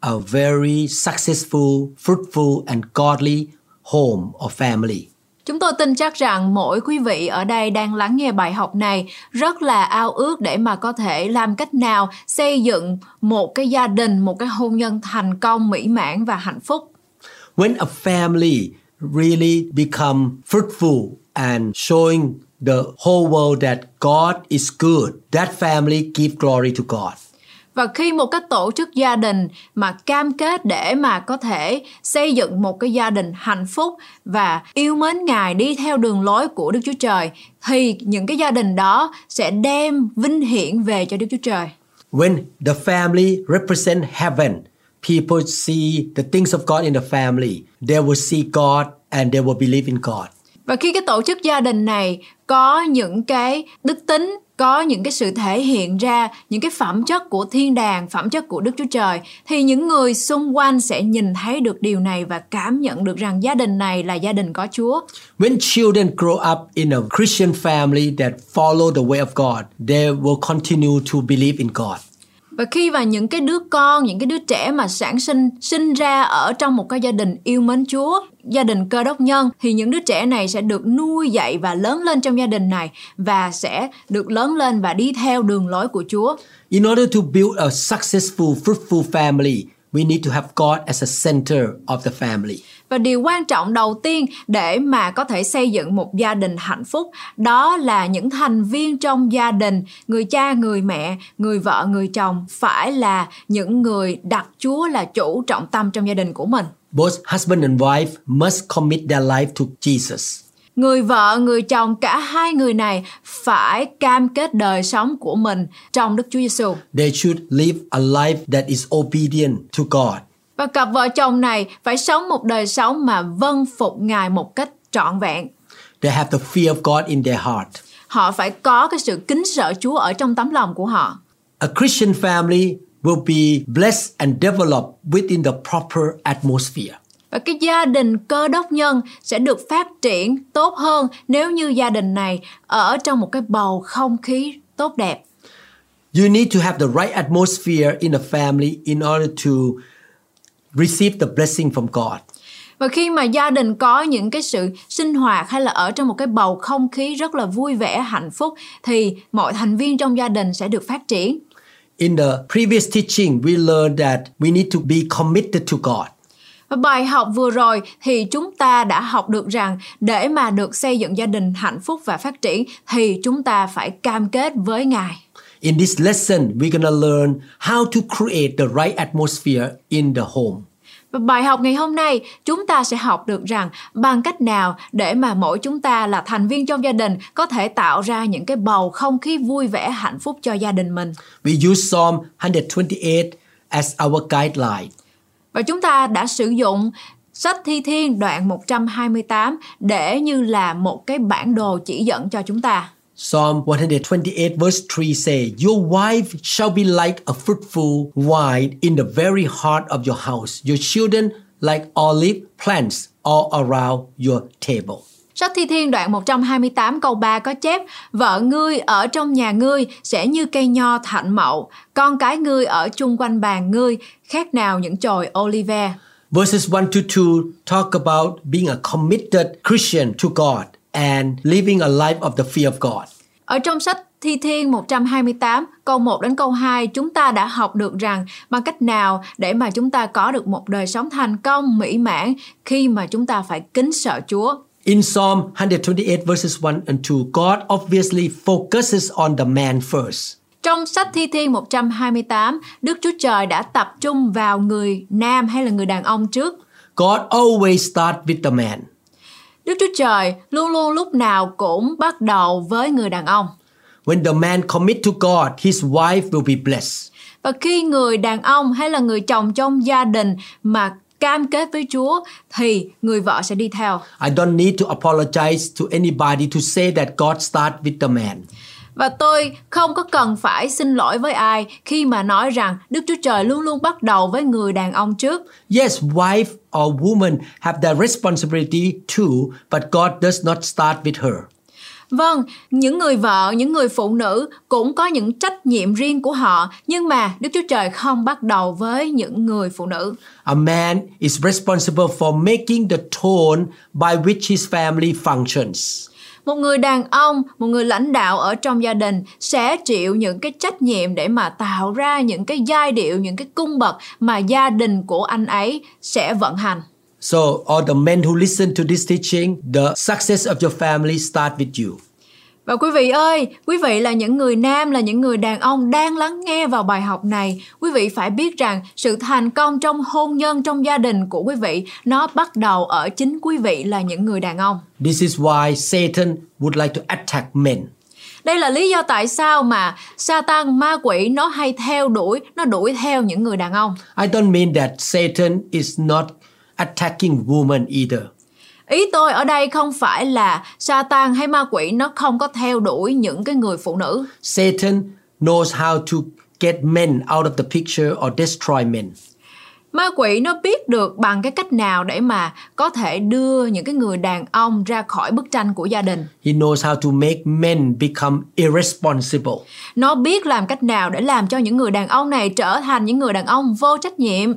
a very successful, fruitful, and godly home or family. Chúng tôi tin chắc rằng mỗi quý vị ở đây đang lắng nghe bài học này rất là ao ước để mà có thể làm cách nào xây dựng một cái gia đình, một cái hôn nhân thành công, mỹ mãn và hạnh phúc. When a family really become fruitful and showing the whole world that God is good, that family give glory to God. Và khi một cái tổ chức gia đình mà cam kết để mà có thể xây dựng một cái gia đình hạnh phúc và yêu mến Ngài đi theo đường lối của Đức Chúa Trời thì những cái gia đình đó sẽ đem vinh hiển về cho Đức Chúa Trời. When the family represent heaven, people see the things of God in the family. They will see God and they will believe in God. Và khi cái tổ chức gia đình này có những cái đức tính, có những cái sự thể hiện ra những cái phẩm chất của thiên đàng, phẩm chất của Đức Chúa Trời thì những người xung quanh sẽ nhìn thấy được điều này và cảm nhận được rằng gia đình này là gia đình có Chúa. When children grow up in a Christian family that follow the way of God, they will continue to believe in God. Và khi mà những cái đứa con, những cái đứa trẻ mà sản sinh sinh ra ở trong một cái gia đình yêu mến Chúa, gia đình cơ đốc nhân thì những đứa trẻ này sẽ được nuôi dạy và lớn lên trong gia đình này và sẽ được lớn lên và đi theo đường lối của Chúa. In order to build a successful, fruitful family, we need to have God as a center of the family. Và điều quan trọng đầu tiên để mà có thể xây dựng một gia đình hạnh phúc đó là những thành viên trong gia đình, người cha, người mẹ, người vợ, người chồng phải là những người đặt Chúa là chủ trọng tâm trong gia đình của mình. Both husband and wife must commit their life to Jesus. Người vợ, người chồng cả hai người này phải cam kết đời sống của mình trong Đức Chúa Giêsu. They should live a life that is obedient to God. Và cặp vợ chồng này phải sống một đời sống mà vâng phục Ngài một cách trọn vẹn. They have the fear of God in their heart. Họ phải có cái sự kính sợ Chúa ở trong tấm lòng của họ. A Christian family will be blessed and developed within the proper atmosphere. Và cái gia đình cơ đốc nhân sẽ được phát triển tốt hơn nếu như gia đình này ở trong một cái bầu không khí tốt đẹp. You need to have the right atmosphere in the family in order to receive the blessing from God. Và khi mà gia đình có những cái sự sinh hoạt hay là ở trong một cái bầu không khí rất là vui vẻ, hạnh phúc thì mọi thành viên trong gia đình sẽ được phát triển. In the previous teaching, we learned that we need to be committed to God. Và bài học vừa rồi thì chúng ta đã học được rằng để mà được xây dựng gia đình hạnh phúc và phát triển thì chúng ta phải cam kết với Ngài. In this lesson, we're gonna learn how to create the right atmosphere in the home. Và bài học ngày hôm nay chúng ta sẽ học được rằng bằng cách nào để mà mỗi chúng ta là thành viên trong gia đình có thể tạo ra những cái bầu không khí vui vẻ hạnh phúc cho gia đình mình. We use Psalm 128 as our guideline. Và chúng ta đã sử dụng sách Thi Thiên đoạn 128 để như là một cái bản đồ chỉ dẫn cho chúng ta. Psalm 128 verse 3 say, Your wife shall be like a fruitful vine in the very heart of your house, your children like olive plants all around your table. Sách Thi Thiên đoạn 128 câu 3 có chép Vợ ngươi ở trong nhà ngươi sẽ như cây nho thạnh mậu Con cái ngươi ở chung quanh bàn ngươi Khác nào những chồi olive. Verses 1 to 2 talk about being a committed Christian to God and living a life of the fear of God. Ở trong sách Thi Thiên 128 câu 1 đến câu 2 chúng ta đã học được rằng bằng cách nào để mà chúng ta có được một đời sống thành công mỹ mãn khi mà chúng ta phải kính sợ Chúa. In Psalm 128 verses 1 and 2, God obviously focuses on the man first. Trong sách Thi Thiên 128, Đức Chúa Trời đã tập trung vào người nam hay là người đàn ông trước. God always starts with the man. Đức Chúa Trời luôn luôn lúc nào cũng bắt đầu với người đàn ông. When the man commit to God, his wife will be blessed. Và khi người đàn ông hay là người chồng trong gia đình mà cam kết với Chúa thì người vợ sẽ đi theo. I don't need to apologize to anybody to say that God start with the man. Và tôi không có cần phải xin lỗi với ai khi mà nói rằng Đức Chúa Trời luôn luôn bắt đầu với người đàn ông trước. Yes, wife or woman have their responsibility too, but God does not start with her. Vâng, những người vợ, những người phụ nữ cũng có những trách nhiệm riêng của họ, nhưng mà Đức Chúa Trời không bắt đầu với những người phụ nữ. A man is responsible for making the tone by which his family functions. Một người đàn ông, một người lãnh đạo ở trong gia đình sẽ chịu những cái trách nhiệm để mà tạo ra những cái giai điệu, những cái cung bậc mà gia đình của anh ấy sẽ vận hành. So, all the men who listen to this teaching, the success of your family start with you. Và quý vị ơi, quý vị là những người nam, là những người đàn ông đang lắng nghe vào bài học này. Quý vị phải biết rằng sự thành công trong hôn nhân, trong gia đình của quý vị, nó bắt đầu ở chính quý vị là những người đàn ông. This is why Satan would like to attack men. Đây là lý do tại sao mà Satan ma quỷ nó hay theo đuổi, nó đuổi theo những người đàn ông. I don't mean that Satan is not attacking women either. Ý tôi ở đây không phải là Satan hay ma quỷ nó không có theo đuổi những cái người phụ nữ. Satan knows how to get men out of the picture or destroy men. Ma quỷ nó biết được bằng cái cách nào để mà có thể đưa những cái người đàn ông ra khỏi bức tranh của gia đình. He knows how to make men become irresponsible. Nó biết làm cách nào để làm cho những người đàn ông này trở thành những người đàn ông vô trách nhiệm.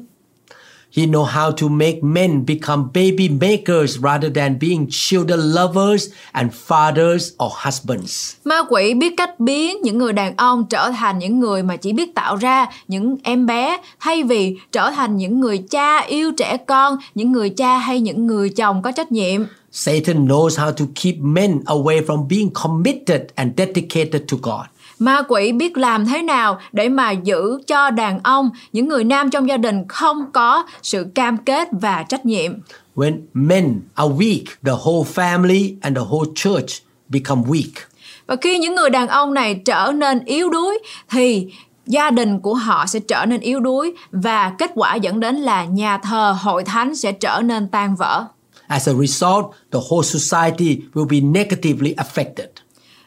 He know how to make men become baby makers rather than being children lovers and fathers or husbands. Ma quỷ biết cách biến những người đàn ông trở thành những người mà chỉ biết tạo ra những em bé thay vì trở thành những người cha yêu trẻ con, những người cha hay những người chồng có trách nhiệm. Satan knows how to keep men away from being committed and dedicated to God. Ma quỷ biết làm thế nào để mà giữ cho đàn ông, những người nam trong gia đình không có sự cam kết và trách nhiệm. When men are weak, the whole family and the whole church become weak. Và khi những người đàn ông này trở nên yếu đuối thì gia đình của họ sẽ trở nên yếu đuối và kết quả dẫn đến là nhà thờ, hội thánh sẽ trở nên tan vỡ. As a result, the whole society will be negatively affected.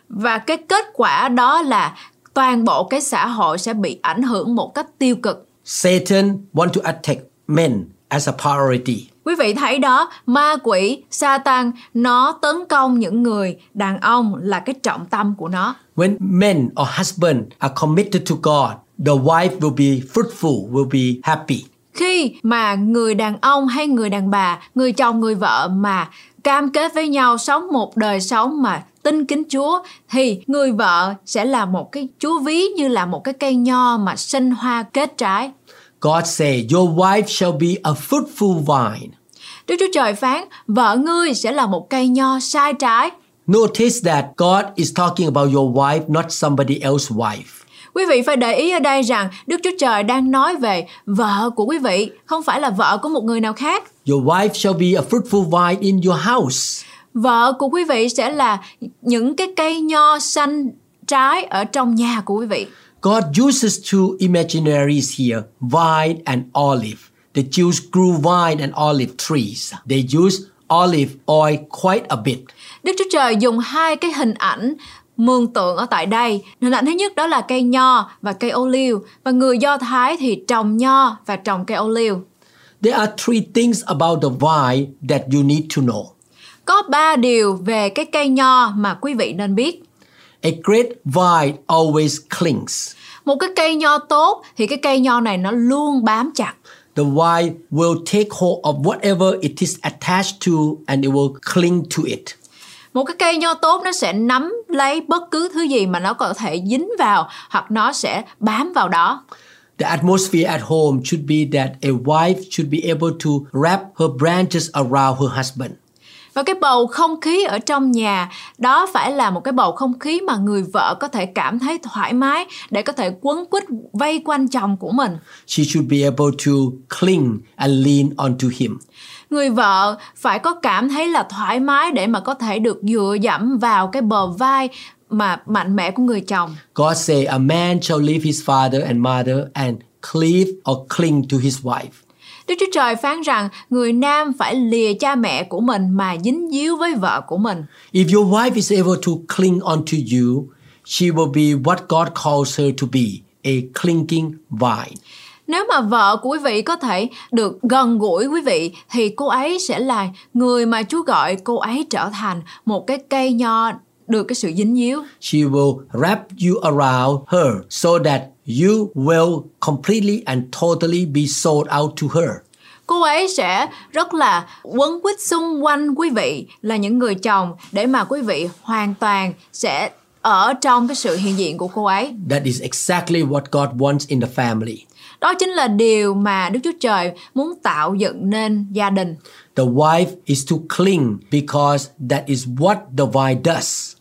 Và cái kết quả đó là toàn bộ cái xã hội sẽ bị ảnh hưởng một cách tiêu cực. Satan want to attack men as a priority. Quý vị thấy đó, ma quỷ, Satan nó tấn công những người đàn ông là cái trọng tâm của nó. When men or husband are committed to God, the wife will be fruitful, will be happy. Khi mà người đàn ông hay người đàn bà, người chồng, người vợ mà cam kết với nhau sống một đời sống mà tin kính Chúa thì người vợ sẽ là một cái Chúa ví như là một cái cây nho mà sinh hoa kết trái. God say, Your wife shall be a fruitful vine. Đức Chúa Trời phán, vợ ngươi sẽ là một cây nho sai trái. Notice that God is talking about your wife, not somebody else's wife. Quý vị phải để ý ở đây rằng Đức Chúa Trời đang nói về vợ của quý vị, không phải là vợ của một người nào khác. Your wife shall be a fruitful vine in your house. Vợ của quý vị sẽ là những cái cây nho xanh trái ở trong nhà của quý vị. God uses two imaginaries here, vine and olive. The Jews grew vine and olive trees. They used olive oil quite a bit. Đức Chúa Trời dùng hai cái hình ảnh mường tượng ở tại đây. Hình ảnh thứ nhất đó là cây nho và cây ô liu và người Do Thái thì trồng nho và trồng cây ô liu. There are three things about the vine that you need to know. Có ba điều về cái cây nho mà quý vị nên biết. A great vine always clings. Một cái cây nho tốt thì cái cây nho này nó luôn bám chặt. The vine will take hold of whatever it is attached to and it will cling to it. Một cái cây nho tốt nó sẽ nắm lấy bất cứ thứ gì mà nó có thể dính vào hoặc nó sẽ bám vào đó. The atmosphere at home should be that a wife should be able to wrap her branches around her husband. Và cái bầu không khí ở trong nhà đó phải là một cái bầu không khí mà người vợ có thể cảm thấy thoải mái để có thể quấn quýt vây quanh chồng của mình. She should be able to cling and lean onto him. Người vợ phải có cảm thấy là thoải mái để mà có thể được dựa dẫm vào cái bờ vai mà mạnh mẽ của người chồng. God say a man shall leave his father and mother and cleave or cling to his wife. Đức Chúa Trời phán rằng người nam phải lìa cha mẹ của mình mà dính díu với vợ của mình. If your wife is able to cling onto you, she will be what God calls her to be, a clinging vine. Nếu mà vợ của quý vị có thể được gần gũi quý vị thì cô ấy sẽ là người mà Chúa gọi cô ấy trở thành một cái cây nho được cái sự dính díu. She will wrap you around her so that you will completely and totally be sold out to her. Cô ấy sẽ rất là quấn quýt xung quanh quý vị là những người chồng để mà quý vị hoàn toàn sẽ ở trong cái sự hiện diện của cô ấy. That is exactly what God wants in the family. Đó chính là điều mà Đức Chúa Trời muốn tạo dựng nên gia đình. The wife is to cling because that is what the vine does.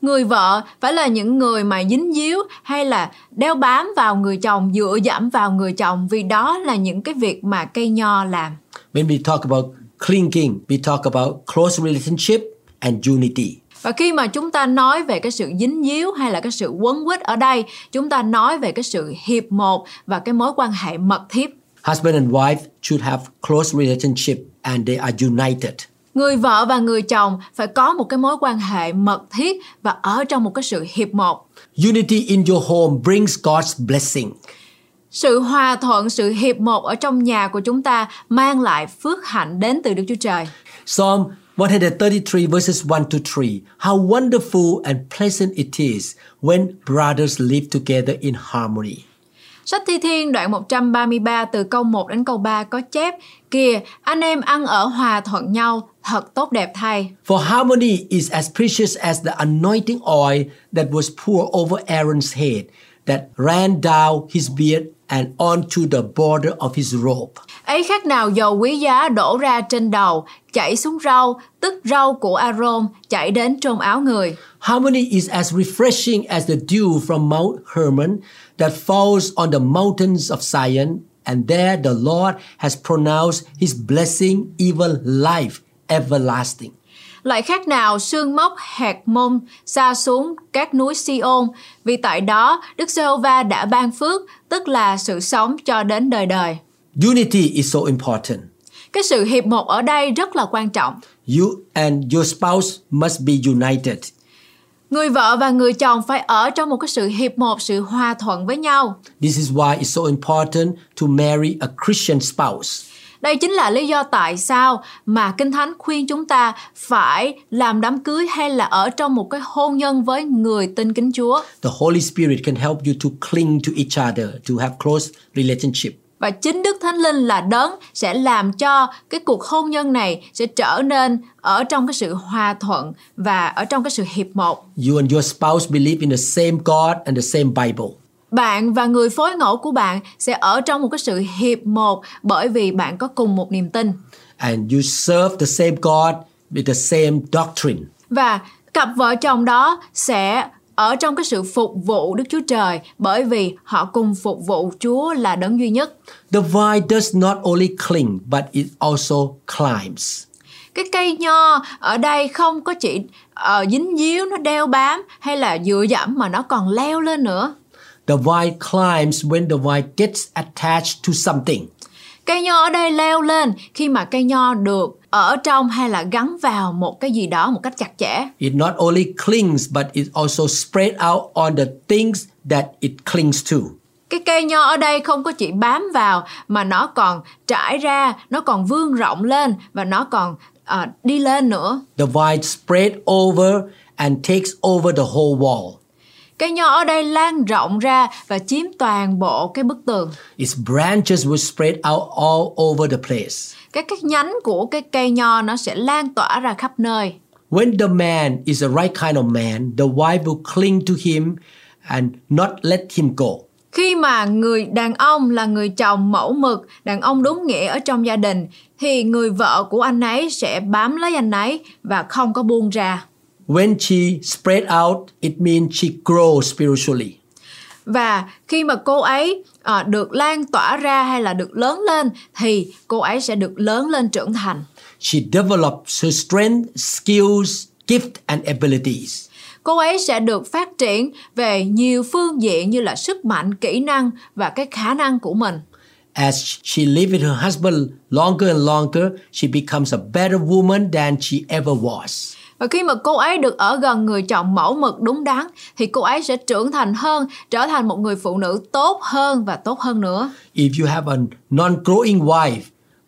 Người vợ phải là những người mà dính díu hay là đeo bám vào người chồng, dựa dẫm vào người chồng vì đó là những cái việc mà cây nho làm. When we talk about clinging, we talk about close relationship and unity. Và khi mà chúng ta nói về cái sự dính díu hay là cái sự quấn quýt ở đây, chúng ta nói về cái sự hiệp một và cái mối quan hệ mật thiết. Husband and wife should have close relationship and they are united. Người vợ và người chồng phải có một cái mối quan hệ mật thiết và ở trong một cái sự hiệp một. Unity in your home brings God's blessing. Sự hòa thuận, sự hiệp một ở trong nhà của chúng ta mang lại phước hạnh đến từ Đức Chúa Trời. Psalm 133 verses 1 to 3. How wonderful and pleasant it is when brothers live together in harmony. Sách Thi Thiên đoạn 133 từ câu 1 đến câu 3 có chép Kìa, anh em ăn ở hòa thuận nhau, thật tốt đẹp thay. For harmony is as precious as the anointing oil that was poured over Aaron's head, that ran down his beard and onto the border of his robe. Ấy khác nào dầu quý giá đổ ra trên đầu, chảy xuống râu, tức râu của Aaron, chảy đến trong áo người. Harmony is as refreshing as the dew from Mount Hermon that falls on the mountains of Zion, and there the Lord has pronounced his blessing, even life everlasting. Lại khác nào sương mốc hạt môn xa xuống các núi Siôn, vì tại đó Đức Giê-hô-va đã ban phước, tức là sự sống cho đến đời đời. Unity is so important. Cái sự hiệp một ở đây rất là quan trọng. You and your spouse must be united. Người vợ và người chồng phải ở trong một cái sự hiệp một, sự hòa thuận với nhau. This is why it's so important to marry a Christian spouse. Đây chính là lý do tại sao mà Kinh Thánh khuyên chúng ta phải làm đám cưới hay là ở trong một cái hôn nhân với người tin kính Chúa. The Holy Spirit can help you to cling to each other, to have close relationship. Và chính Đức Thánh Linh là đấng sẽ làm cho cái cuộc hôn nhân này sẽ trở nên ở trong cái sự hòa thuận và ở trong cái sự hiệp một. You and your spouse believe in the same God and the same Bible. Bạn và người phối ngẫu của bạn sẽ ở trong một cái sự hiệp một bởi vì bạn có cùng một niềm tin. And you serve the same God with the same doctrine. Và cặp vợ chồng đó sẽ ở trong cái sự phục vụ Đức Chúa Trời bởi vì họ cùng phục vụ Chúa là đấng duy nhất. The vine does not only cling, but it also climbs. Cái cây nho ở đây không có chỉ uh, dính díu, nó đeo bám hay là dựa dẫm mà nó còn leo lên nữa. The vine climbs when the vine gets attached to something. Cây nho ở đây leo lên khi mà cây nho được ở trong hay là gắn vào một cái gì đó một cách chặt chẽ. It not only clings, but it also spread out on the things that it clings to. Cái cây nho ở đây không có chỉ bám vào mà nó còn trải ra, nó còn vươn rộng lên và nó còn ờ, đi lên nữa. The vine spread over and takes over the whole wall. Cây nho ở đây lan rộng ra và chiếm toàn bộ cái bức tường. Its branches will spread out all over the place. Các cái nhánh của cái cây nho nó sẽ lan tỏa ra khắp nơi. When the man is the right kind of man, the wife will cling to him and not let him go. Khi mà người đàn ông là người chồng mẫu mực, đàn ông đúng nghĩa ở trong gia đình thì người vợ của anh ấy sẽ bám lấy anh ấy và không có buông ra. When she spread out, it means she grows spiritually. Và khi mà cô ấy ờ, được lan tỏa ra hay là được lớn lên thì cô ấy sẽ được lớn lên trưởng thành. She develops her strength, skills, gift and abilities. Cô ấy sẽ được phát triển về nhiều phương diện như là sức mạnh, kỹ năng và cái khả năng của mình. As she lives with her husband longer and longer, she becomes a better woman than she ever was. Và khi mà cô ấy được ở gần người chồng mẫu mực đúng đắn thì cô ấy sẽ trưởng thành hơn, trở thành một người phụ nữ tốt hơn và tốt hơn nữa. If you have a non-growing wife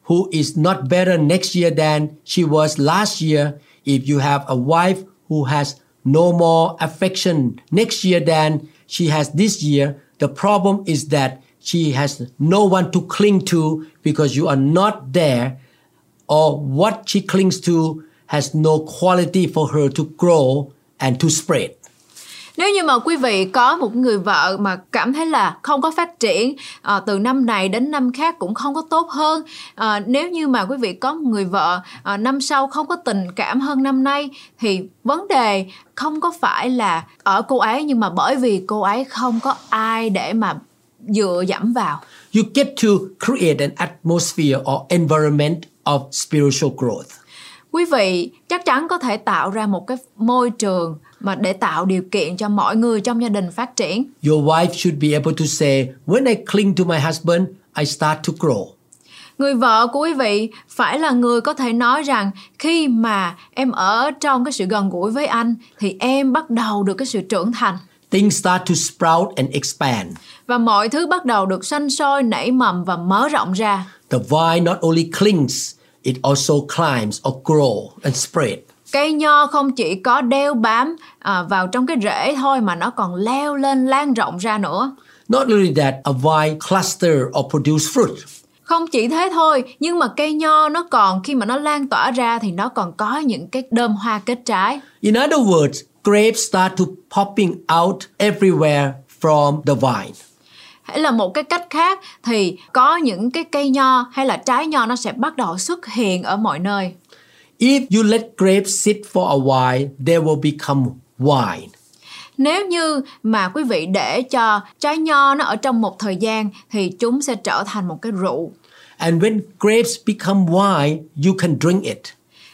who is not better next year than she was last year, if you have a wife who has no more affection next year than she has this year, the problem is that she has no one to cling to because you are not there, or what she clings to has no quality for her to grow and to spread. Nếu như mà quý vị có một người vợ mà cảm thấy là không có phát triển à, từ năm này đến năm khác cũng không có tốt hơn à, nếu như mà quý vị có một người vợ à, năm sau không có tình cảm hơn năm nay thì vấn đề không có phải là ở cô ấy nhưng mà bởi vì cô ấy không có ai để mà dựa dẫm vào You get to create an atmosphere or environment of spiritual growth. Quý vị chắc chắn có thể tạo ra một cái môi trường mà để tạo điều kiện cho mọi người trong gia đình phát triển Your wife should be able to say, When I cling to my husband, I start to grow. Người vợ của quý vị phải là người có thể nói rằng khi mà em ở trong cái sự gần gũi với anh thì em bắt đầu được cái sự trưởng thành Things start to sprout and expand. và mọi thứ bắt đầu được sanh sôi, nảy mầm và mở rộng ra. The vine not only clings, it also climbs or grow and spread. Cây nho không chỉ có đeo bám à, vào trong cái rễ thôi mà nó còn leo lên lan rộng ra nữa. Not only that, a vine cluster or produce fruit. Không chỉ thế thôi, nhưng mà cây nho nó còn khi mà nó lan tỏa ra thì nó còn có những cái đơm hoa kết trái. In other words, grapes start to popping out everywhere from the vine. Hay là một cái cách khác thì có những cái cây nho hay là trái nho nó sẽ bắt đầu xuất hiện ở mọi nơi If you let grapes sit for a while, they will become wine. nếu như mà quý vị để cho trái nho nó ở trong một thời gian thì chúng sẽ trở thành một cái rượu And when grapes become wine, you can drink it.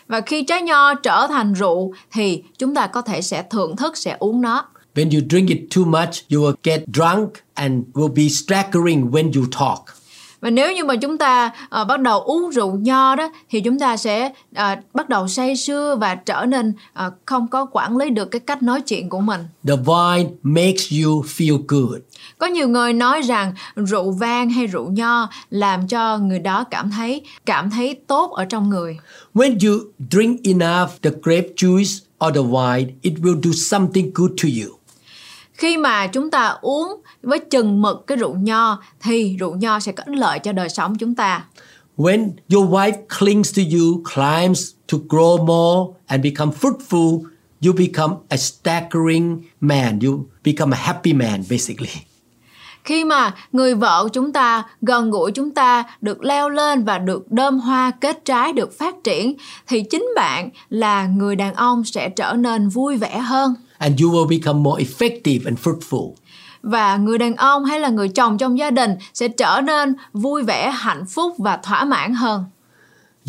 và khi trái nho trở thành rượu thì chúng ta có thể sẽ thưởng thức sẽ uống nó When you drink it too much, you will get drunk and will be staggering when you talk. và nếu như mà chúng ta ờ, bắt đầu uống rượu nho đó thì chúng ta sẽ ờ, bắt đầu say sưa và trở nên ờ, không có quản lý được cái cách nói chuyện của mình The vine makes you feel good. Có nhiều người nói rằng rượu vang hay rượu nho làm cho người đó cảm thấy cảm thấy tốt ở trong người. When you drink enough the grape juice or the wine, it will do something good to you. Khi mà chúng ta uống với chừng mực cái rượu nho thì rượu nho sẽ có ích lợi cho đời sống chúng ta. When your wife clings to you, climbs to grow more and become fruitful, you become a staggering man. You become a happy man, basically. Khi mà người vợ chúng ta gần gũi chúng ta được leo lên và được đơm hoa kết trái được phát triển thì chính bạn là người đàn ông sẽ trở nên vui vẻ hơn. And you will become more effective and fruitful. và người đàn ông hay là người chồng trong gia đình sẽ trở nên vui vẻ hạnh phúc và thỏa mãn hơn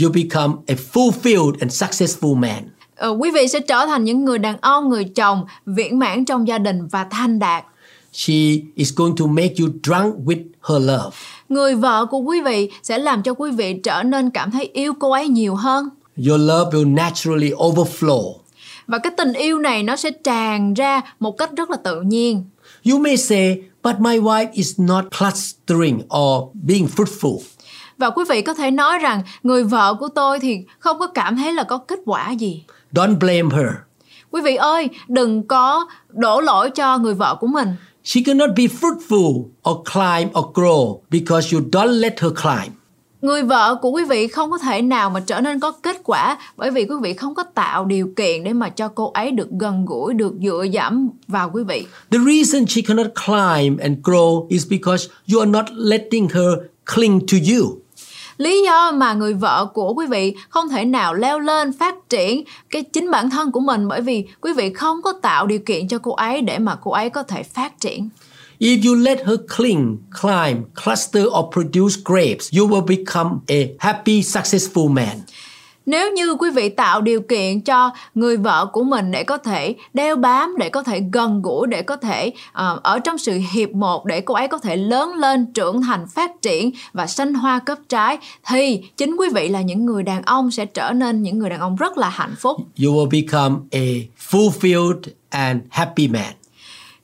You become a fulfilled and successful man. ờ, quý vị sẽ trở thành những người đàn ông người chồng viễn mãn trong gia đình và thanh đạt She is going to make you drunk with her love. người vợ của quý vị sẽ làm cho quý vị trở nên cảm thấy yêu cô ấy nhiều hơn Your love will naturally overflow. Và cái tình yêu này nó sẽ tràn ra một cách rất là tự nhiên You may say, but my wife is not clustering or being fruitful. và quý vị có thể nói rằng người vợ của tôi thì không có cảm thấy là có kết quả gì Don't blame her. quý vị ơi đừng có đổ lỗi cho người vợ của mình She cannot be fruitful or climb or grow because you don't let her climb. Người vợ của quý vị không có thể nào mà trở nên có kết quả bởi vì quý vị không có tạo điều kiện để mà cho cô ấy được gần gũi, được dựa dẫm vào quý vị. The reason she cannot climb and grow is because you are not letting her cling to you. Lý do mà người vợ của quý vị không thể nào leo lên phát triển cái chính bản thân của mình bởi vì quý vị không có tạo điều kiện cho cô ấy để mà cô ấy có thể phát triển. If you let her cling, climb, cluster, or produce grapes, you will become a happy, successful man. Nếu như quý vị tạo điều kiện cho người vợ của mình để có thể đeo bám, để có thể gần gũi, để có thể ờ, ở trong sự hiệp một để cô ấy có thể lớn lên, trưởng thành, phát triển và sanh hoa kết trái thì chính quý vị là những người đàn ông sẽ trở nên những người đàn ông rất là hạnh phúc. You will become a fulfilled and happy man.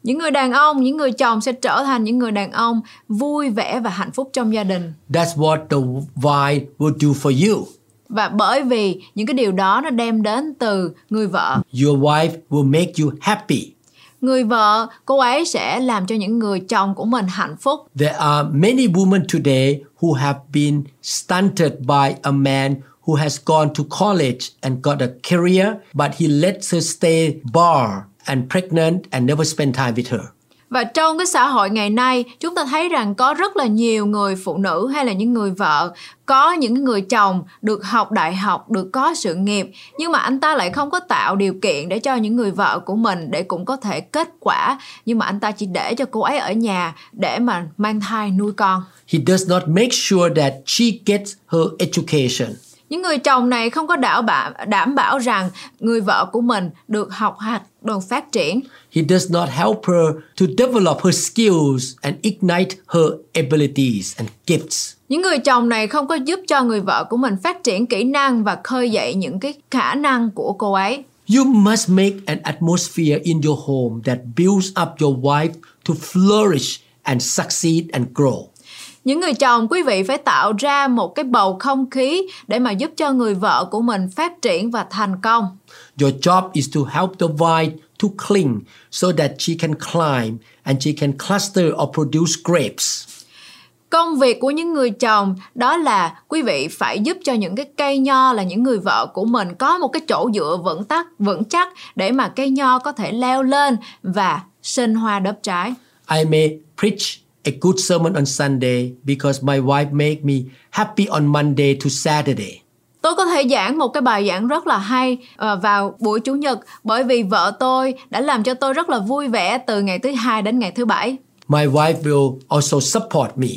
Những người đàn ông, những người chồng sẽ trở thành những người đàn ông vui vẻ và hạnh phúc trong gia đình. That's what the wife will do for you. Và bởi vì những cái điều đó nó đem đến từ người vợ. Your wife will make you happy. Người vợ, cô ấy sẽ làm cho những người chồng của mình hạnh phúc. There are many women today who have been stunted by a man who has gone to college and got a career, but he lets her stay bar and pregnant and never spend time with her. Và trong cái xã hội ngày nay, chúng ta thấy rằng có rất là nhiều người phụ nữ hay là những người vợ có những người chồng được học đại học, được có sự nghiệp, nhưng mà anh ta lại không có tạo điều kiện để cho những người vợ của mình để cũng có thể kết quả, nhưng mà anh ta chỉ để cho cô ấy ở nhà để mà mang thai nuôi con. He does not make sure that she gets her education. Những người chồng này không có đảm bảo đảm bảo rằng người vợ của mình được học hành, được phát triển. He does not help her to develop her skills and ignite her abilities and gifts. Những người chồng này không có giúp cho người vợ của mình phát triển kỹ năng và khơi dậy những cái khả năng của cô ấy. You must make an atmosphere in your home that builds up your wife to flourish and succeed and grow. Những người chồng quý vị phải tạo ra một cái bầu không khí để mà giúp cho người vợ của mình phát triển và thành công. Your job is to help the vine to cling so that she can climb and she can cluster or produce grapes. Công việc của những người chồng đó là quý vị phải giúp cho những cái cây nho là những người vợ của mình có một cái chỗ dựa vững tắc vững chắc để mà cây nho có thể leo lên và sinh hoa đớp trái. I may preach a good sermon on Sunday because my wife make me happy on Monday to Saturday. Tôi có thể giảng một cái bài giảng rất là hay ờ, vào buổi chủ nhật bởi vì vợ tôi đã làm cho tôi rất là vui vẻ từ ngày thứ hai đến ngày thứ bảy. My wife will also support me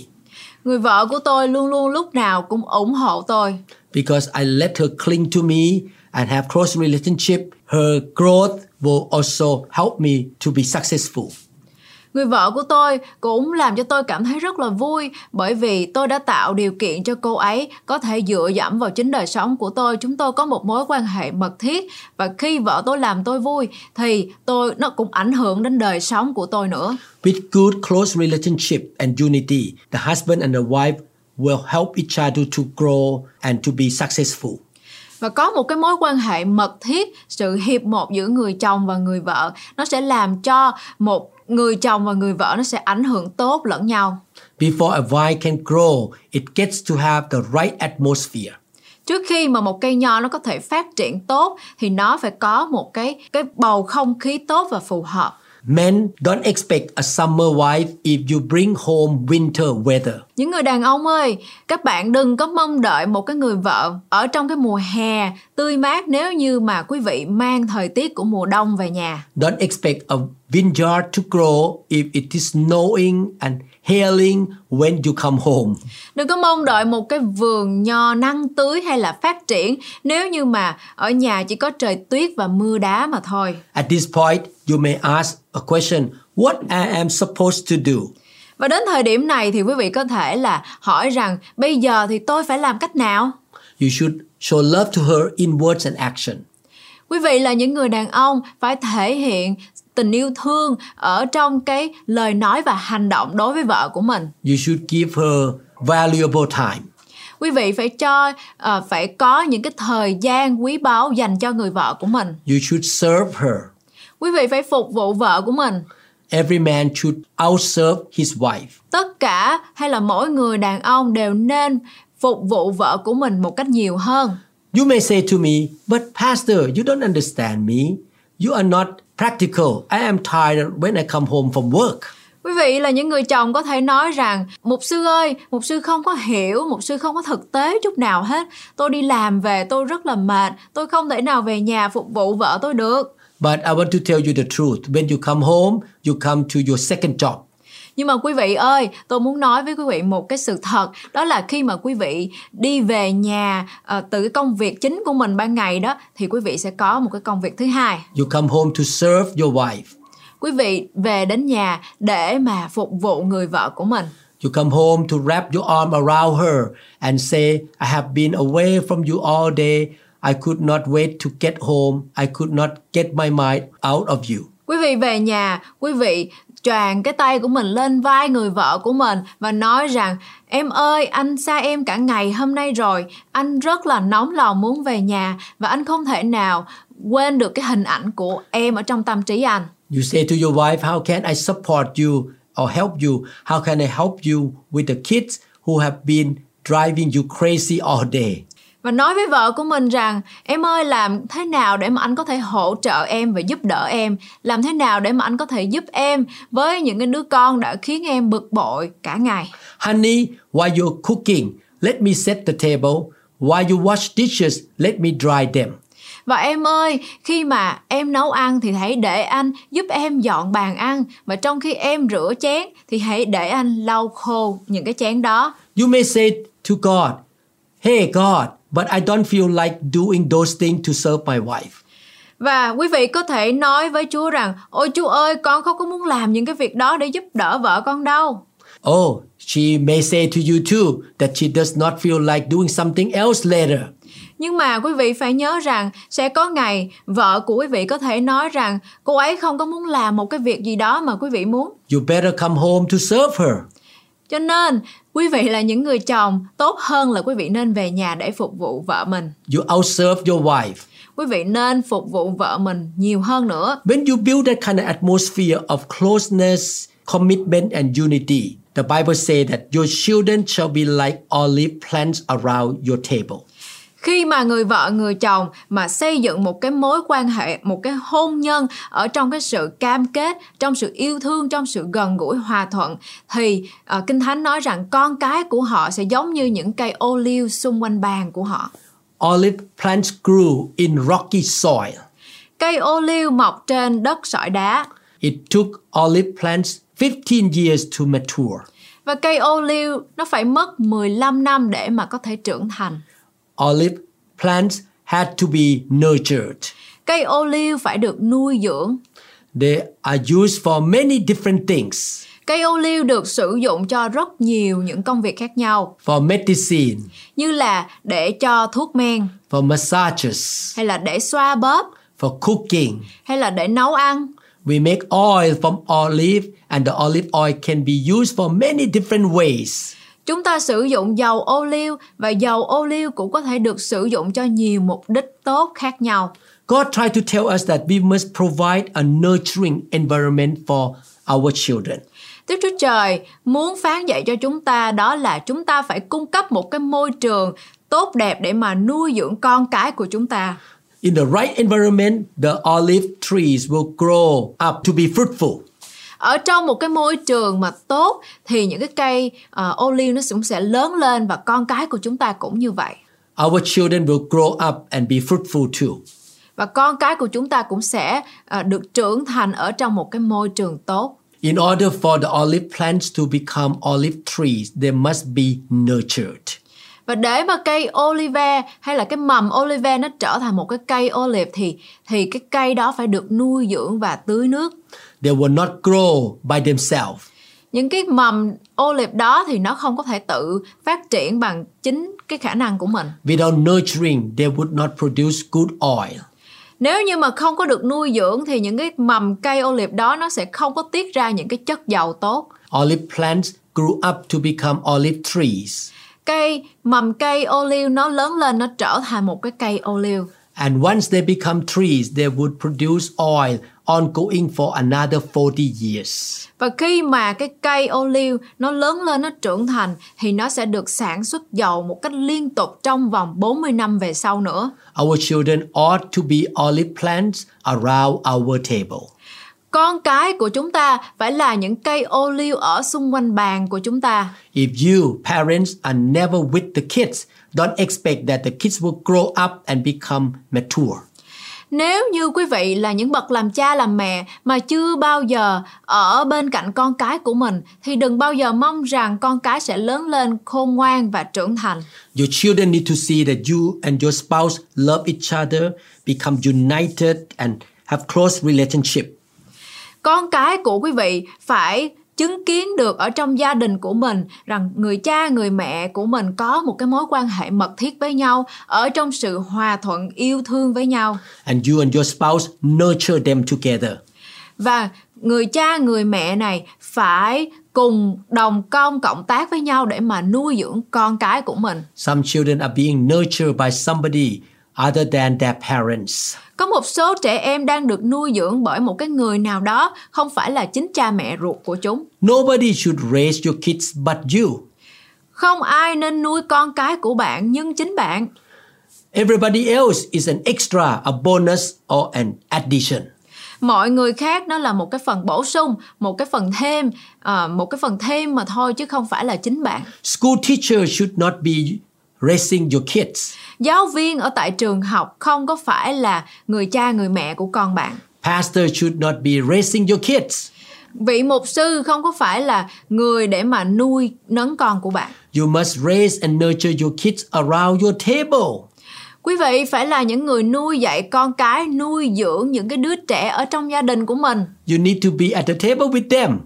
Người vợ của tôi luôn luôn lúc nào cũng ủng hộ tôi. because I let her cling to me and have close relationship. Her growth will also help me to be successful. Người vợ của tôi cũng làm cho tôi cảm thấy rất là vui bởi vì tôi đã tạo điều kiện cho cô ấy có thể dựa dẫm vào chính đời sống của tôi. Chúng tôi có một mối quan hệ mật thiết và khi vợ tôi làm tôi vui thì tôi nó cũng ảnh hưởng đến đời sống của tôi nữa. With good close relationship and unity, the husband and the wife will help each other to grow and to be successful. Và có một cái mối quan hệ mật thiết, sự hiệp một giữa người chồng và người vợ nó sẽ làm cho một người chồng và người vợ nó sẽ ảnh hưởng tốt lẫn nhau. Before a vine can grow, it gets to have the right atmosphere. Trước khi mà một cây nho nó có thể phát triển tốt thì nó phải có một cái cái bầu không khí tốt và phù hợp. Men don't expect a summer wife if you bring home winter weather. Những người đàn ông ơi, các bạn đừng có mong đợi một cái người vợ ở trong cái mùa hè tươi mát nếu như mà quý vị mang thời tiết của mùa đông về nhà. Don't expect a vineyard to grow if it is snowing and hailing when you come home. Đừng có mong đợi một cái vườn nho năng tưới hay là phát triển nếu như mà ở nhà chỉ có trời tuyết và mưa đá mà thôi. At this point, you may ask a question What I am supposed to do? Và đến thời điểm này thì quý vị có thể là hỏi rằng bây giờ thì tôi phải làm cách nào? You should show love to her in words and action. Quý vị là những người đàn ông phải thể hiện tình yêu thương ở trong cái lời nói và hành động đối với vợ của mình. You should give her valuable time. Quý vị phải cho ờ, phải có những cái thời gian quý báu dành cho người vợ của mình. You should serve her. Quý vị phải phục vụ vợ của mình. Every man should outserve his wife. Tất cả hay là mỗi người đàn ông đều nên phục vụ vợ của mình một cách nhiều hơn. You may say to me, but Pastor, you don't understand me. You are not practical. I am tired when I come home from work. Quý vị là những người chồng có thể nói rằng Mục sư ơi, mục sư không có hiểu, mục sư không có thực tế chút nào hết Tôi đi làm về tôi rất là mệt Tôi không thể nào về nhà phục vụ vợ tôi được But I want to tell you the truth. When you come home, you come to your second job. Nhưng mà quý vị ơi, tôi muốn nói với quý vị một cái sự thật, đó là khi mà quý vị đi về nhà uh, từ cái công việc chính của mình ban ngày đó thì quý vị sẽ có một cái công việc thứ hai. You come home to serve your wife. Quý vị về đến nhà để mà phục vụ người vợ của mình. You come home to wrap your arm around her and say, I have been away from you all day. I could not wait to get home. I could not get my mind out of you. Quý vị về nhà, quý vị choàng cái tay của mình lên vai người vợ của mình và nói rằng em ơi anh xa em cả ngày hôm nay rồi anh rất là nóng lòng muốn về nhà và anh không thể nào quên được cái hình ảnh của em ở trong tâm trí anh You say to your wife, How can I support you or help you? How can I help you with the kids who have been driving you crazy all day? Và nói với vợ của mình rằng em ơi làm thế nào để mà anh có thể hỗ trợ em và giúp đỡ em làm thế nào để mà anh có thể giúp em với những cái đứa con đã khiến em bực bội cả ngày Honey, while you're cooking, let me set the table. While you wash dishes, let me dry them. Và em ơi, khi mà em nấu ăn thì hãy để anh giúp em dọn bàn ăn và trong khi em rửa chén thì hãy để anh lau khô những cái chén đó. You may say to God, Hey God, but I don't feel like doing those things to serve my wife. Và quý vị có thể nói với Chúa rằng, ôi Chúa ơi, con không có muốn làm những cái việc đó để giúp đỡ vợ con đâu. Oh, she may say to you too that she does not feel like doing something else later. Nhưng mà quý vị phải nhớ rằng sẽ có ngày vợ của quý vị có thể nói rằng cô ấy không có muốn làm một cái việc gì đó mà quý vị muốn. You better come home to serve her. Cho nên quý vị là những người chồng tốt hơn là quý vị nên về nhà để phục vụ vợ mình. You outserve your wife. Quý vị nên phục vụ vợ mình nhiều hơn nữa. When you build that kind of atmosphere of closeness, commitment, and unity, the Bible says that your children shall be like olive plants around your table. Khi mà người vợ người chồng mà xây dựng một cái mối quan hệ, một cái hôn nhân ở trong cái sự cam kết, trong sự yêu thương, trong sự gần gũi hòa thuận thì uh, Kinh Thánh nói rằng con cái của họ sẽ giống như những cây ô liu xung quanh bàn của họ. Olive plants grew in rocky soil. Cây ô liu mọc trên đất sỏi đá It took olive plants 15 years to mature. và cây ô liu nó phải mất 15 năm để mà có thể trưởng thành. Olive plants had to be nurtured. Cây ô liu phải được nuôi dưỡng. They are used for many different things. Cây ô liu được sử dụng cho rất nhiều những công việc khác nhau For medicine, như là để cho thuốc men for massages, hay là để xoa bóp for cooking. hay là để nấu ăn. We make oil from olive and the olive oil can be used for many different ways. Chúng ta sử dụng dầu ô liu và dầu ô liu cũng có thể được sử dụng cho nhiều mục đích tốt khác nhau. God tried to tell us that we must provide a nurturing environment for our children. Đức Chúa Trời muốn phán dạy cho chúng ta đó là chúng ta phải cung cấp một cái môi trường tốt đẹp để mà nuôi dưỡng con cái của chúng ta. In the right environment, the olive trees will grow up to be fruitful. Ở trong một cái môi trường mà tốt thì những cái cây uh, ô liu nó cũng sẽ lớn lên và con cái của chúng ta cũng như vậy. Our children will grow up and be fruitful too. Và con cái của chúng ta cũng sẽ uh, được trưởng thành ở trong một cái môi trường tốt. In order for the olive plants to become olive trees, they must be nurtured. Và để mà cây olive hay là cái mầm olive nó trở thành một cái cây olive thì thì cái cây đó phải được nuôi dưỡng và tưới nước. They will not grow by themselves. Những cái mầm olive đó thì nó không có thể tự phát triển bằng chính cái khả năng của mình. Without nurturing, they would not produce good oil. Nếu như mà không có được nuôi dưỡng thì những cái mầm cây olive đó nó sẽ không có tiết ra những cái chất dầu tốt. Olive plants grew up to become olive trees. Cây mầm cây ô liu nó lớn lên nó trở thành một cái cây ô liu. And once they become trees, they would produce oil ongoing for another 40 years. Và khi mà cái cây ô liu nó lớn lên nó trưởng thành thì nó sẽ được sản xuất dầu một cách liên tục trong vòng 40 năm về sau nữa. Our children ought to be olive plants around our table. Con cái của chúng ta phải là những cây ô liu ở xung quanh bàn của chúng ta. If you, parents, are never with the kids, don't expect that the kids will grow up and become mature. Nếu như quý vị là những bậc làm cha làm mẹ mà chưa bao giờ ở bên cạnh con cái của mình thì đừng bao giờ mong rằng con cái sẽ lớn lên khôn ngoan và trưởng thành. Your children need to see that you and your spouse love each other, become united, and have close relationship. Con cái của quý vị phải chứng kiến được ở trong gia đình của mình rằng người cha người mẹ của mình có một cái mối quan hệ mật thiết với nhau ở trong sự hòa thuận yêu thương với nhau And you and your spouse nurture them together. và người cha người mẹ này phải cùng đồng công cộng tác với nhau để mà nuôi dưỡng con cái của mình Some children are being nurtured by somebody other than their parents. có một số trẻ em đang được nuôi dưỡng bởi một cái người nào đó không phải là chính cha mẹ ruột của chúng Nobody should raise your kids but you. không ai nên nuôi con cái của bạn nhưng chính bạn Everybody else is an extra, a bonus, or an addition. mọi người khác nó là một cái phần bổ sung một cái phần thêm ờ, một cái phần thêm mà thôi chứ không phải là chính bạn School teachers should not be raising your kids. giáo viên ở tại trường học không có phải là người cha người mẹ của con bạn Pastor should not be raising your kids. vị mục sư không có phải là người để mà nuôi nấng con của bạn You must raise and nurture your kids around your table. quý vị phải là những người nuôi dạy con cái nuôi dưỡng những cái đứa trẻ ở trong gia đình của mình You need to be at the table with them.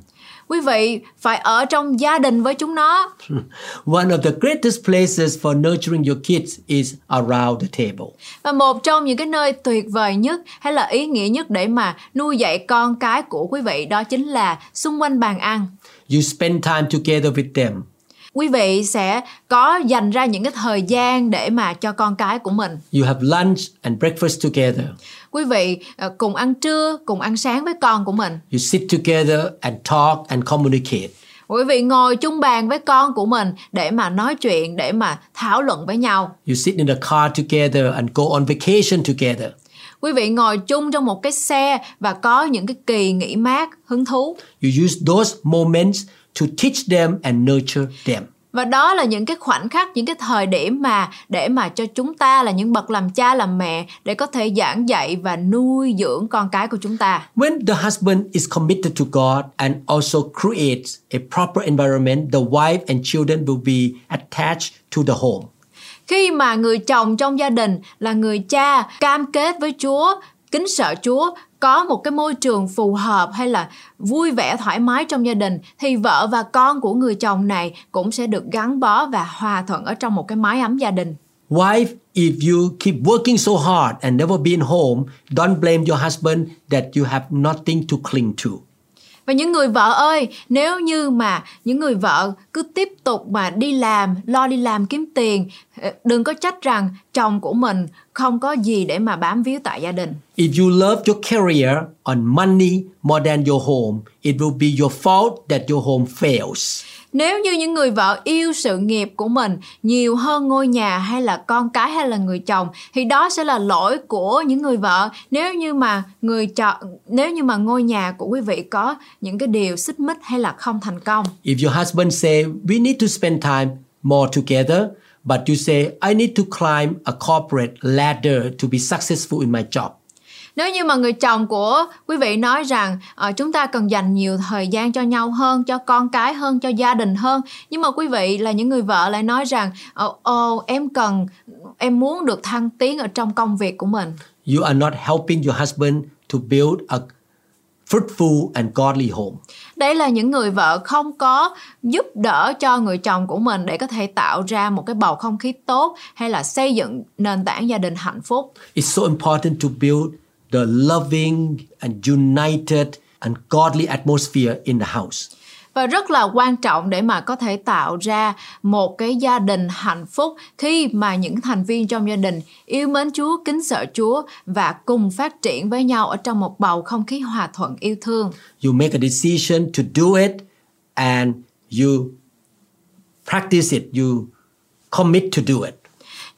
Quý vị phải ở trong gia đình với chúng nó One of the greatest places for nurturing your kids is around the table. và một trong những cái nơi tuyệt vời nhất hay là ý nghĩa nhất để mà nuôi dạy con cái của quý vị đó chính là xung quanh bàn ăn You spend time together with them. Quý vị sẽ có dành ra những cái thời gian để mà cho con cái của mình You have lunch and breakfast together. quý vị ờ, cùng ăn trưa cùng ăn sáng với con của mình You sit together and talk and communicate. quý vị ngồi chung bàn với con của mình để mà nói chuyện để mà thảo luận với nhau You sit in the car together and go on vacation together. quý vị ngồi chung trong một cái xe và có những cái kỳ nghỉ mát hứng thú You use those moments to teach them and nurture them. và đó là những cái khoảnh khắc những cái thời điểm mà để mà cho chúng ta là những bậc làm cha làm mẹ để có thể giảng dạy và nuôi dưỡng con cái của chúng ta When the husband is committed to God and also creates a proper environment, the wife and children will be attached to the home. khi mà người chồng trong gia đình là người cha cam kết với Chúa kính sợ Chúa có một cái môi trường phù hợp hay là vui vẻ thoải mái trong gia đình thì vợ và con của người chồng này cũng sẽ được gắn bó và hòa thuận ở trong một cái mái ấm gia đình Wife, if you keep working so hard and never been home, don't blame your husband that you have nothing to cling to. Và những người vợ ơi, nếu như mà những người vợ cứ tiếp tục mà đi làm, lo đi làm kiếm tiền, ờ, đừng có trách rằng chồng của mình không có gì để mà bám víu tại gia đình. If you love your career on money more than your home, it will be your fault that your home fails. Nếu như những người vợ yêu sự nghiệp của mình nhiều hơn ngôi nhà hay là con cái hay là người chồng thì đó sẽ là lỗi của những người vợ. Nếu như mà người chồng nếu như mà ngôi nhà của quý vị có những cái điều xích mích hay là không thành công If your husband say we need to spend time more together, but you say I need to climb a corporate ladder to be successful in my job. Nếu như mà người chồng của quý vị nói rằng ờ, chúng ta cần dành nhiều thời gian cho nhau hơn, cho con cái hơn, cho gia đình hơn, nhưng mà quý vị là những người vợ lại nói rằng ồ ồ, em cần em muốn được thăng tiến ở trong công việc của mình. You are not helping your husband to build a fruitful and godly home. Đây là những người vợ không có giúp đỡ cho người chồng của mình để có thể tạo ra một cái bầu không khí tốt hay là xây dựng nền tảng gia đình hạnh phúc. It's so important to build the loving and united and godly atmosphere in the house. và rất là quan trọng để mà có thể tạo ra một cái gia đình hạnh phúc khi mà những thành viên trong gia đình yêu mến Chúa, kính sợ Chúa và cùng phát triển với nhau ở trong một bầu không khí hòa thuận yêu thương. You make a decision to do it and you practice it, you commit to do it.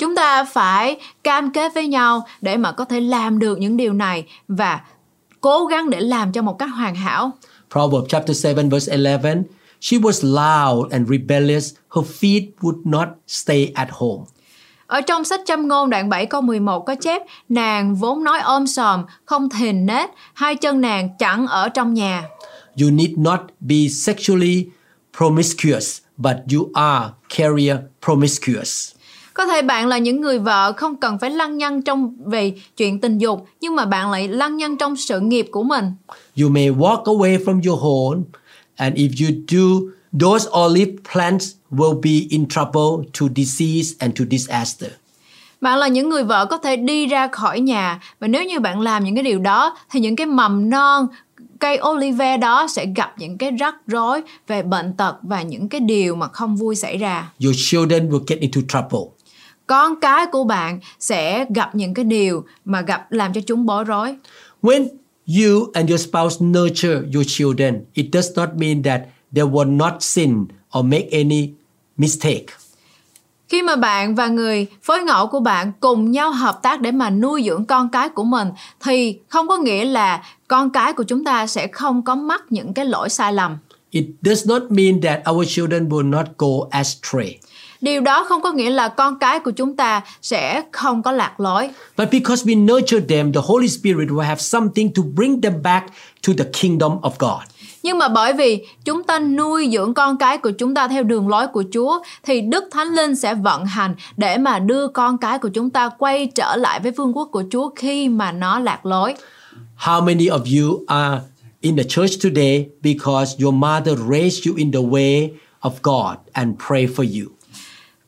Chúng ta phải cam kết với nhau để mà có thể làm được những điều này và cố gắng để làm cho một cách hoàn hảo. Proverbs chapter 7 verse 11 She was loud and rebellious, her feet would not stay at home. Ở trong sách châm ngôn đoạn 7 câu 11 có chép Nàng vốn nói ôm sòm, không thìn nết, hai chân nàng chẳng ở trong nhà. You need not be sexually promiscuous, but you are career promiscuous. Có thể bạn là những người vợ không cần phải lăng nhăng trong về chuyện tình dục, nhưng mà bạn lại lăng nhăng trong sự nghiệp của mình. You may walk away from your home, and if you do, those olive plants will be in trouble to disease and to disaster. Bạn là những người vợ có thể đi ra khỏi nhà và nếu như bạn làm những cái điều đó thì những cái mầm non cây olive đó sẽ gặp những cái rắc rối về bệnh tật và những cái điều mà không vui xảy ra. Your children will get into trouble. Con cái của bạn sẽ gặp những cái điều mà gặp làm cho chúng bối rối. When you and your spouse nurture your children, it does not mean that they will not sin or make any mistake. Khi mà bạn và người phối ngẫu của bạn cùng nhau hợp tác để mà nuôi dưỡng con cái của mình thì không có nghĩa là con cái của chúng ta sẽ không có mắc những cái lỗi sai lầm. It does not mean that our children will not go astray. Điều đó không có nghĩa là con cái của chúng ta sẽ không có lạc lối. But because we nurture them, the Holy Spirit will have something to bring them back to the kingdom of God. Nhưng mà bởi vì chúng ta nuôi dưỡng con cái của chúng ta theo đường lối của Chúa thì Đức Thánh Linh sẽ vận hành để mà đưa con cái của chúng ta quay trở lại với vương quốc của Chúa khi mà nó lạc lối. How many of you are in the church today because your mother raised you in the way of God and pray for you?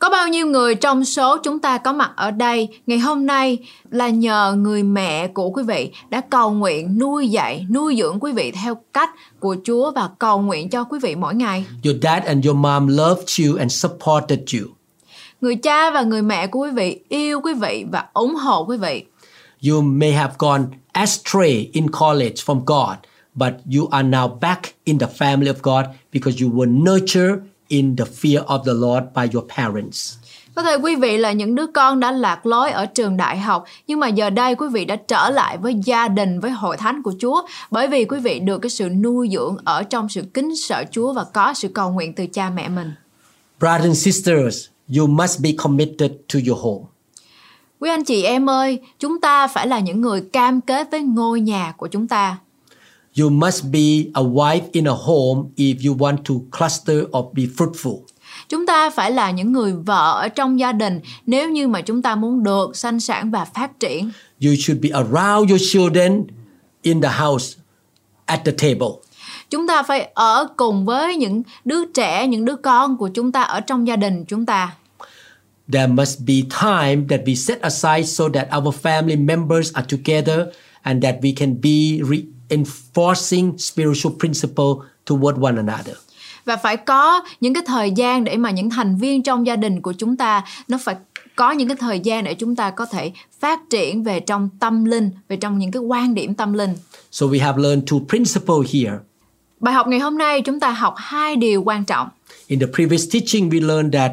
Có bao nhiêu người trong số chúng ta có mặt ở đây ngày hôm nay là nhờ người mẹ của quý vị đã cầu nguyện nuôi dạy, nuôi dưỡng quý vị theo cách của Chúa và cầu nguyện cho quý vị mỗi ngày. Your dad and your mom loved you and supported you. Người cha và người mẹ của quý vị yêu quý vị và ủng hộ quý vị. You may have gone astray in college from God, but you are now back in the family of God because you were nurtured in the fear of the Lord by your parents. Có thể quý vị là những đứa con đã lạc lối ở trường đại học nhưng mà giờ đây quý vị đã trở lại với gia đình với hội thánh của Chúa bởi vì quý vị được cái sự nuôi dưỡng ở trong sự kính sợ Chúa và có sự cầu nguyện từ cha mẹ mình. Brothers and sisters, you must be committed to your home. Quý anh chị em ơi, chúng ta phải là những người cam kết với ngôi nhà của chúng ta. You must be a wife in a home if you want to cluster or be fruitful. Chúng ta phải là những người vợ ở trong gia đình nếu như mà chúng ta muốn được sanh sản và phát triển. You should be around your children in the house at the table. Chúng ta phải ở cùng với những đứa trẻ, những đứa con của chúng ta ở trong gia đình chúng ta. There must be time that we set aside so that our family members are together and that we can be reinforcing spiritual principle toward one another. Và phải có những cái thời gian để mà những thành viên trong gia đình của chúng ta nó phải có những cái thời gian để chúng ta có thể phát triển về trong tâm linh, về trong những cái quan điểm tâm linh. So we have learned two principles here. Bài học ngày hôm nay chúng ta học hai điều quan trọng. In the previous teaching, we learned that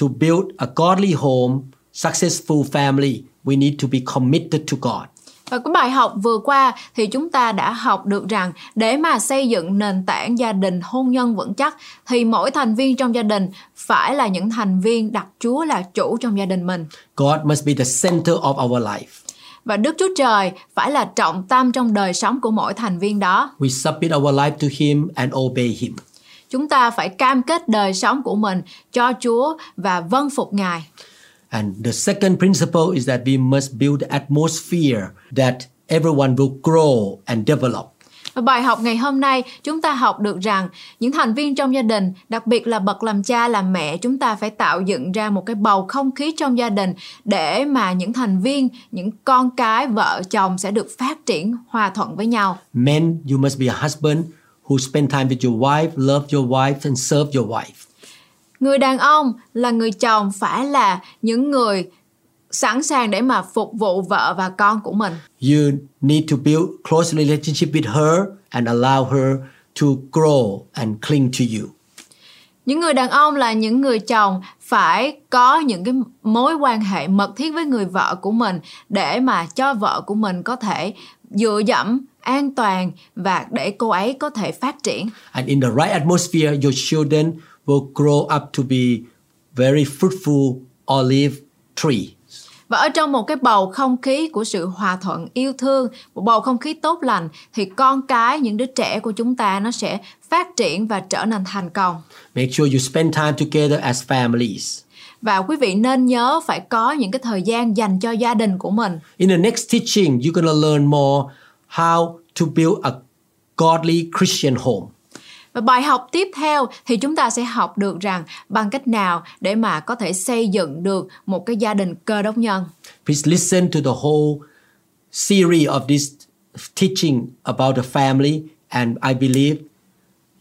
to build a godly home, successful family, we need to be committed to God. Và cái bài học vừa qua thì chúng ta đã học được rằng để mà xây dựng nền tảng gia đình hôn nhân vững chắc thì mỗi thành viên trong gia đình phải là những thành viên đặt Chúa là chủ trong gia đình mình. God must be the center of our life. Và Đức Chúa Trời phải là trọng tâm trong đời sống của mỗi thành viên đó. We submit our life to Him and obey Him. Chúng ta phải cam kết đời sống của mình cho Chúa và vâng phục Ngài. And the second principle is that we must build atmosphere that everyone will grow and develop. Và bài học ngày hôm nay chúng ta học được rằng những thành viên trong gia đình, đặc biệt là bậc làm cha làm mẹ, chúng ta phải tạo dựng ra một cái bầu không khí trong gia đình để mà những thành viên, những con cái, vợ chồng sẽ được phát triển hòa thuận với nhau. Men, you must be a husband who spend time with your wife, love your wife, and serve your wife. Người đàn ông là người chồng phải là những người sẵn sàng để mà phục vụ vợ và con của mình. You need to build close relationship with her and allow her to grow and cling to you. Những người đàn ông là những người chồng phải có những cái mối quan hệ mật thiết với người vợ của mình để mà cho vợ của mình có thể dựa dẫm an toàn và để cô ấy có thể phát triển. And in the right atmosphere, your children will grow up to be very fruitful olive tree. Và ở trong một cái bầu không khí của sự hòa thuận, yêu thương, một bầu không khí tốt lành thì con cái, những đứa trẻ của chúng ta nó sẽ phát triển và trở nên thành công. Make sure you spend time together as families. Và quý vị nên nhớ phải có những cái thời gian dành cho gia đình của mình. In the next teaching, you're going to learn more how to build a godly Christian home. Và bài học tiếp theo thì chúng ta sẽ học được rằng bằng cách nào để mà có thể xây dựng được một cái gia đình cơ đốc nhân. Please listen to the whole series of this teaching about the family, and I believe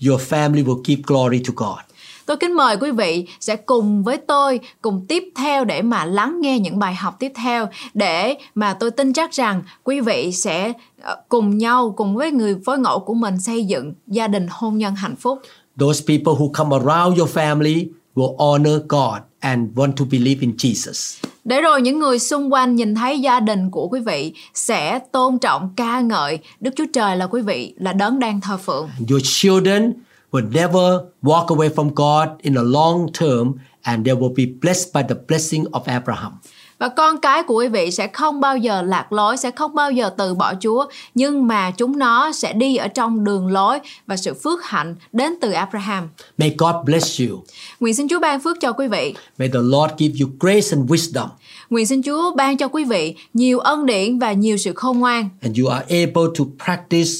your family will give glory to God. Tôi kính mời quý vị sẽ cùng với tôi cùng tiếp theo để mà lắng nghe những bài học tiếp theo để mà tôi tin chắc rằng quý vị sẽ ờ, cùng nhau cùng với người phối ngẫu của mình xây dựng gia đình hôn nhân hạnh phúc. Those people who come around your family will honor God and want to believe in Jesus. Để rồi những người xung quanh nhìn thấy gia đình của quý vị sẽ tôn trọng ca ngợi Đức Chúa Trời là quý vị là đấng đang thờ phượng. Your children will never walk away from God in the long term and they will be blessed by the blessing of Abraham. Và con cái của quý vị sẽ không bao giờ lạc lối, sẽ không bao giờ từ bỏ Chúa, nhưng mà chúng nó sẽ đi ở trong đường lối và sự phước hạnh đến từ Abraham. May God bless you. Nguyện xin Chúa ban phước cho quý vị. May the Lord give you grace and wisdom Nguyện xin Chúa ban cho quý vị nhiều ân điển và nhiều sự khôn ngoan and you are able to practice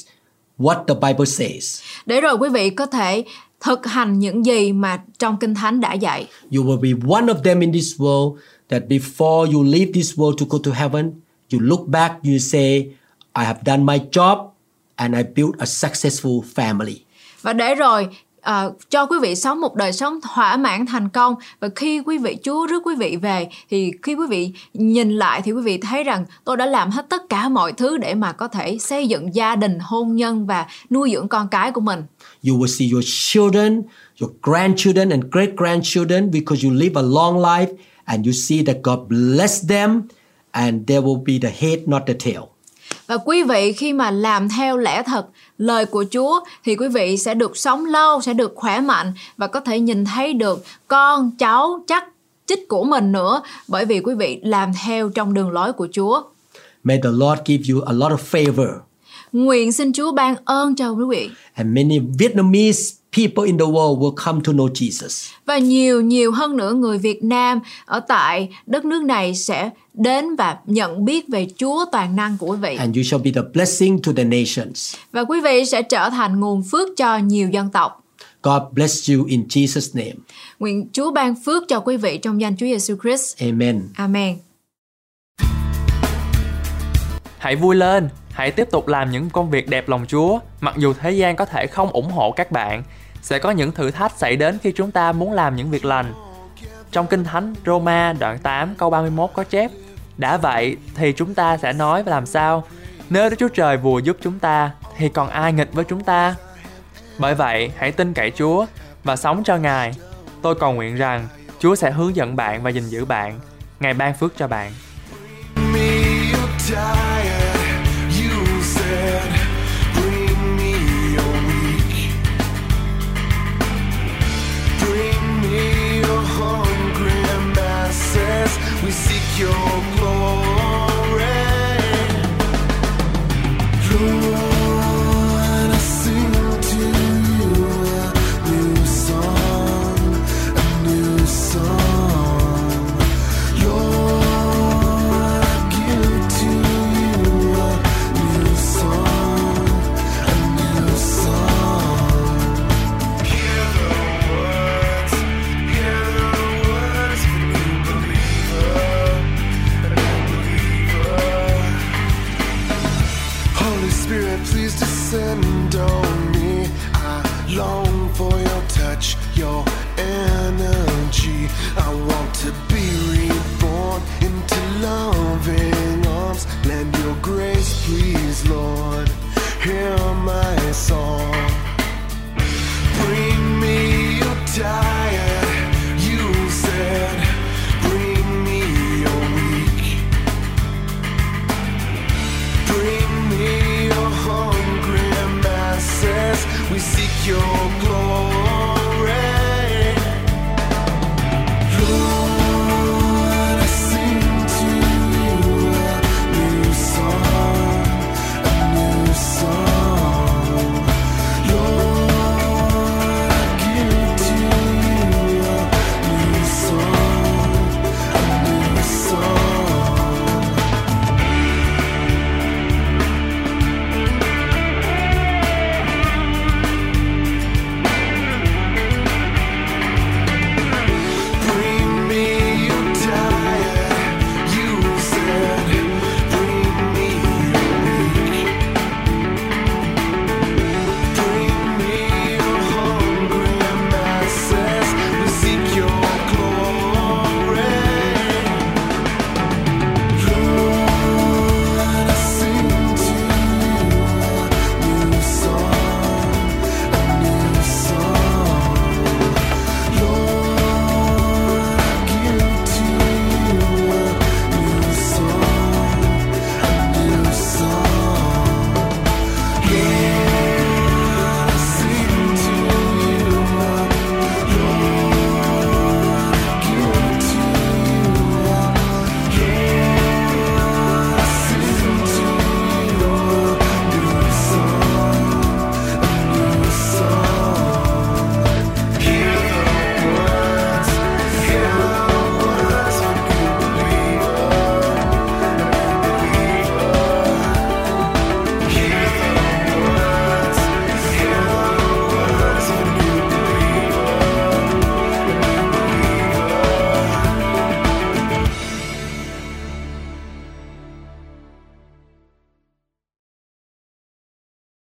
what the Bible says. để rồi quý vị có thể thực hành những gì mà trong Kinh Thánh đã dạy. You will be one of them in this world that before you leave this world to go to heaven, you look back, you say, I have done my job and I built a successful family. Và để rồi ờ, cho quý vị sống một đời sống thỏa mãn thành công và khi quý vị Chúa rước quý vị về thì khi quý vị nhìn lại thì quý vị thấy rằng tôi đã làm hết tất cả mọi thứ để mà có thể xây dựng gia đình, hôn nhân và nuôi dưỡng con cái của mình. You will see your children, your grandchildren, and great grandchildren because you live a long life and you see that God bless them and they will be the head, not the tail. Và quý vị khi mà làm theo lẽ thật lời của Chúa thì quý vị sẽ được sống lâu, sẽ được khỏe mạnh và có thể nhìn thấy được con cháu chắc chích của mình nữa bởi vì quý vị làm theo trong đường lối của Chúa. May the Lord give you a lot of favor. Nguyện xin Chúa ban ơn cho quý vị And many Vietnamese people in the world will come to know Jesus. và nhiều nhiều hơn nữa người Việt Nam ở tại đất nước này sẽ đến và nhận biết về Chúa toàn năng của quý vị And you shall be the blessing to the nations. và quý vị sẽ trở thành nguồn phước cho nhiều dân tộc. God bless you in Jesus' name. Nguyện Chúa ban phước cho quý vị trong danh Chúa Giêsu Christ. Amen. Amen. Hãy vui lên, hãy tiếp tục làm những công việc đẹp lòng Chúa, mặc dù thế gian có thể không ủng hộ các bạn. Sẽ có những thử thách xảy đến khi chúng ta muốn làm những việc lành. Trong Kinh Thánh Roma đoạn 8 câu 31 có chép Đã vậy thì chúng ta sẽ nói và làm sao? Nếu Đức Chúa Trời vừa giúp chúng ta thì còn ai nghịch với chúng ta? Bởi vậy, hãy tin cậy Chúa và sống cho Ngài. Tôi cầu nguyện rằng Chúa sẽ hướng dẫn bạn và gìn giữ bạn. Ngài ban phước cho bạn. me We seek your glory.